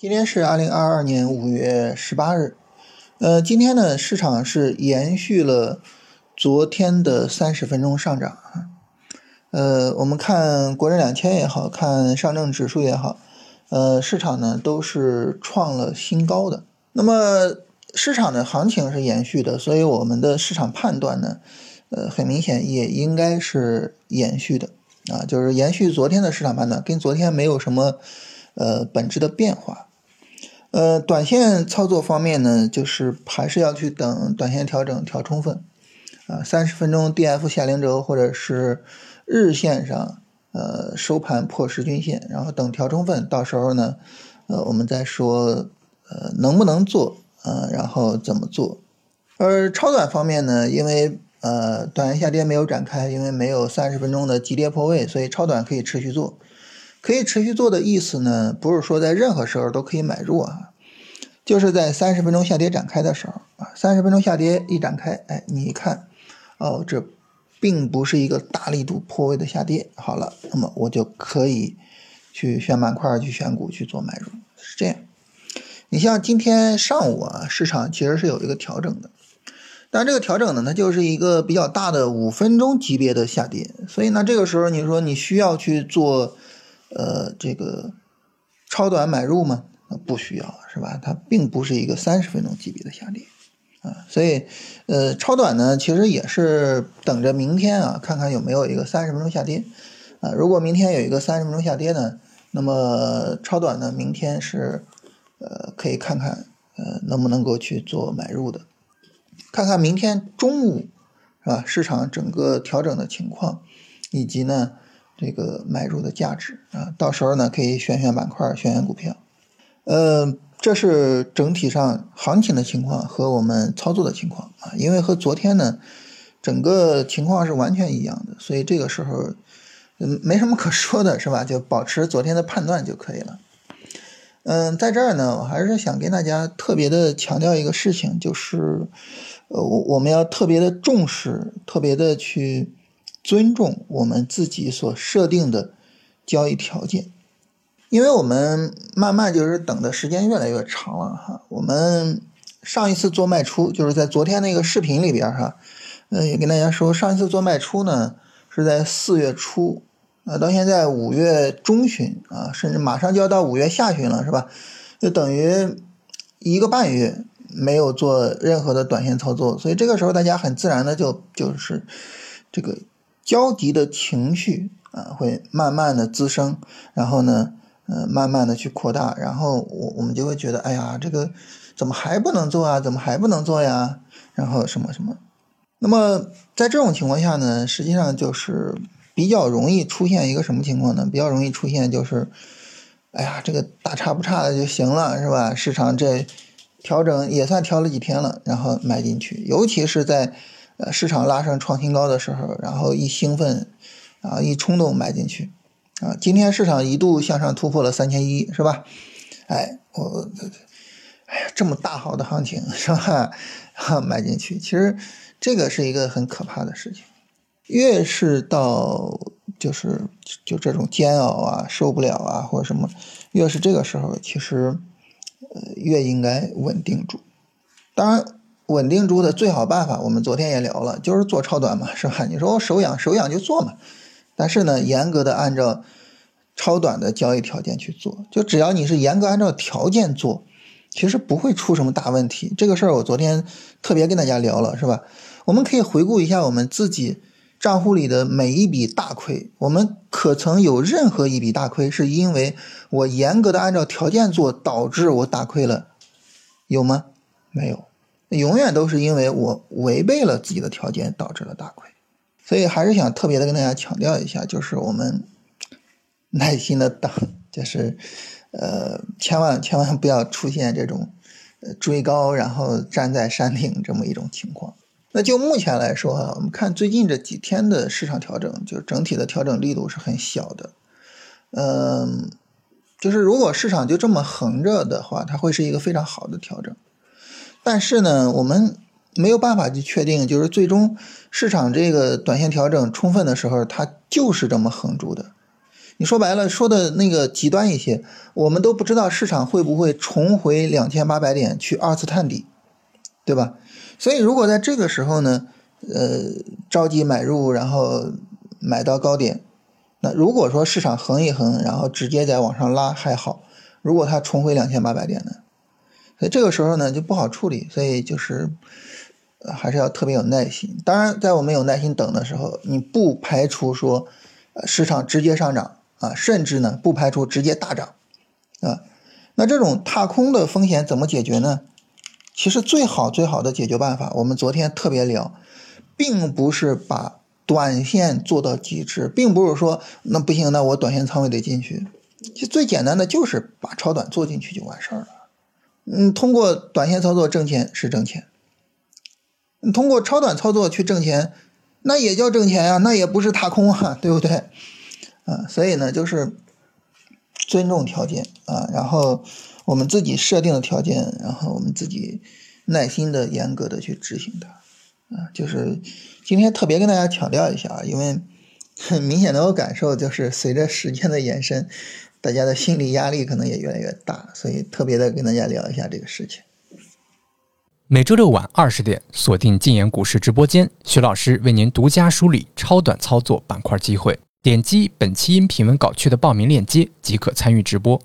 今天是二零二二年五月十八日，呃，今天呢，市场是延续了昨天的三十分钟上涨呃，我们看国证两千也好看上证指数也好，呃，市场呢都是创了新高的。那么市场的行情是延续的，所以我们的市场判断呢，呃，很明显也应该是延续的啊，就是延续昨天的市场判断，跟昨天没有什么呃本质的变化。呃，短线操作方面呢，就是还是要去等短线调整调充分，啊，三十分钟 D F 下零轴或者是日线上，呃，收盘破十均线，然后等调充分，到时候呢，呃，我们再说，呃，能不能做，呃，然后怎么做。而超短方面呢，因为呃，短线下跌没有展开，因为没有三十分钟的急跌破位，所以超短可以持续做。可以持续做的意思呢，不是说在任何时候都可以买入啊，就是在三十分钟下跌展开的时候啊，三十分钟下跌一展开，哎，你一看，哦，这并不是一个大力度破位的下跌，好了，那么我就可以去选板块、去选股去做买入，是这样。你像今天上午啊，市场其实是有一个调整的，但这个调整呢，它就是一个比较大的五分钟级别的下跌，所以呢，这个时候你说你需要去做。呃，这个超短买入吗？不需要，是吧？它并不是一个三十分钟级别的下跌啊，所以呃，超短呢，其实也是等着明天啊，看看有没有一个三十分钟下跌啊。如果明天有一个三十分钟下跌呢，那么超短呢，明天是呃可以看看呃能不能够去做买入的，看看明天中午是吧？市场整个调整的情况，以及呢。这个买入的价值啊，到时候呢可以选选板块，选选股票。呃，这是整体上行情的情况和我们操作的情况啊，因为和昨天呢整个情况是完全一样的，所以这个时候嗯没什么可说的，是吧？就保持昨天的判断就可以了。嗯，在这儿呢，我还是想跟大家特别的强调一个事情，就是呃，我我们要特别的重视，特别的去。尊重我们自己所设定的交易条件，因为我们慢慢就是等的时间越来越长了哈。我们上一次做卖出就是在昨天那个视频里边哈，呃，也跟大家说，上一次做卖出呢是在四月初啊，到现在五月中旬啊，甚至马上就要到五月下旬了，是吧？就等于一个半月没有做任何的短线操作，所以这个时候大家很自然的就就是这个。焦急的情绪啊，会慢慢的滋生，然后呢，呃，慢慢的去扩大，然后我我们就会觉得，哎呀，这个怎么还不能做啊？怎么还不能做呀？然后什么什么？那么在这种情况下呢，实际上就是比较容易出现一个什么情况呢？比较容易出现就是，哎呀，这个大差不差的就行了，是吧？市场这调整也算调了几天了，然后买进去，尤其是在。呃，市场拉升创新高的时候，然后一兴奋，啊，一冲动买进去，啊，今天市场一度向上突破了三千一，是吧？哎，我，哎呀，这么大好的行情，是吧？哈 买进去，其实这个是一个很可怕的事情。越是到就是就这种煎熬啊，受不了啊，或者什么，越是这个时候，其实呃越应该稳定住。当然。稳定住的最好办法，我们昨天也聊了，就是做超短嘛，是吧？你说我手痒手痒就做嘛，但是呢，严格的按照超短的交易条件去做，就只要你是严格按照条件做，其实不会出什么大问题。这个事儿我昨天特别跟大家聊了，是吧？我们可以回顾一下我们自己账户里的每一笔大亏，我们可曾有任何一笔大亏是因为我严格的按照条件做导致我大亏了？有吗？没有。永远都是因为我违背了自己的条件，导致了大亏，所以还是想特别的跟大家强调一下，就是我们 耐心的等，就是呃，千万千万不要出现这种追高然后站在山顶这么一种情况。那就目前来说啊，我们看最近这几天的市场调整，就整体的调整力度是很小的，嗯，就是如果市场就这么横着的话，它会是一个非常好的调整。但是呢，我们没有办法去确定，就是最终市场这个短线调整充分的时候，它就是这么横住的。你说白了，说的那个极端一些，我们都不知道市场会不会重回两千八百点去二次探底，对吧？所以如果在这个时候呢，呃，着急买入，然后买到高点，那如果说市场横一横，然后直接再往上拉还好；如果它重回两千八百点呢，所以这个时候呢就不好处理，所以就是还是要特别有耐心。当然，在我们有耐心等的时候，你不排除说，市场直接上涨。啊，甚至呢不排除直接大涨，啊，那这种踏空的风险怎么解决呢？其实最好最好的解决办法，我们昨天特别聊，并不是把短线做到极致，并不是说那不行，那我短线仓位得进去。其实最简单的就是把超短做进去就完事儿了。嗯，通过短线操作挣钱是挣钱，通过超短操作去挣钱，那也叫挣钱呀，那也不是踏空啊，对不对？啊，所以呢，就是尊重条件啊，然后我们自己设定的条件，然后我们自己耐心的、严格的去执行它啊。就是今天特别跟大家强调一下啊，因为很明显的我感受就是，随着时间的延伸，大家的心理压力可能也越来越大，所以特别的跟大家聊一下这个事情。每周六晚二十点，锁定禁言股市直播间，徐老师为您独家梳理超短操作板块机会。点击本期音频文稿区的报名链接即可参与直播。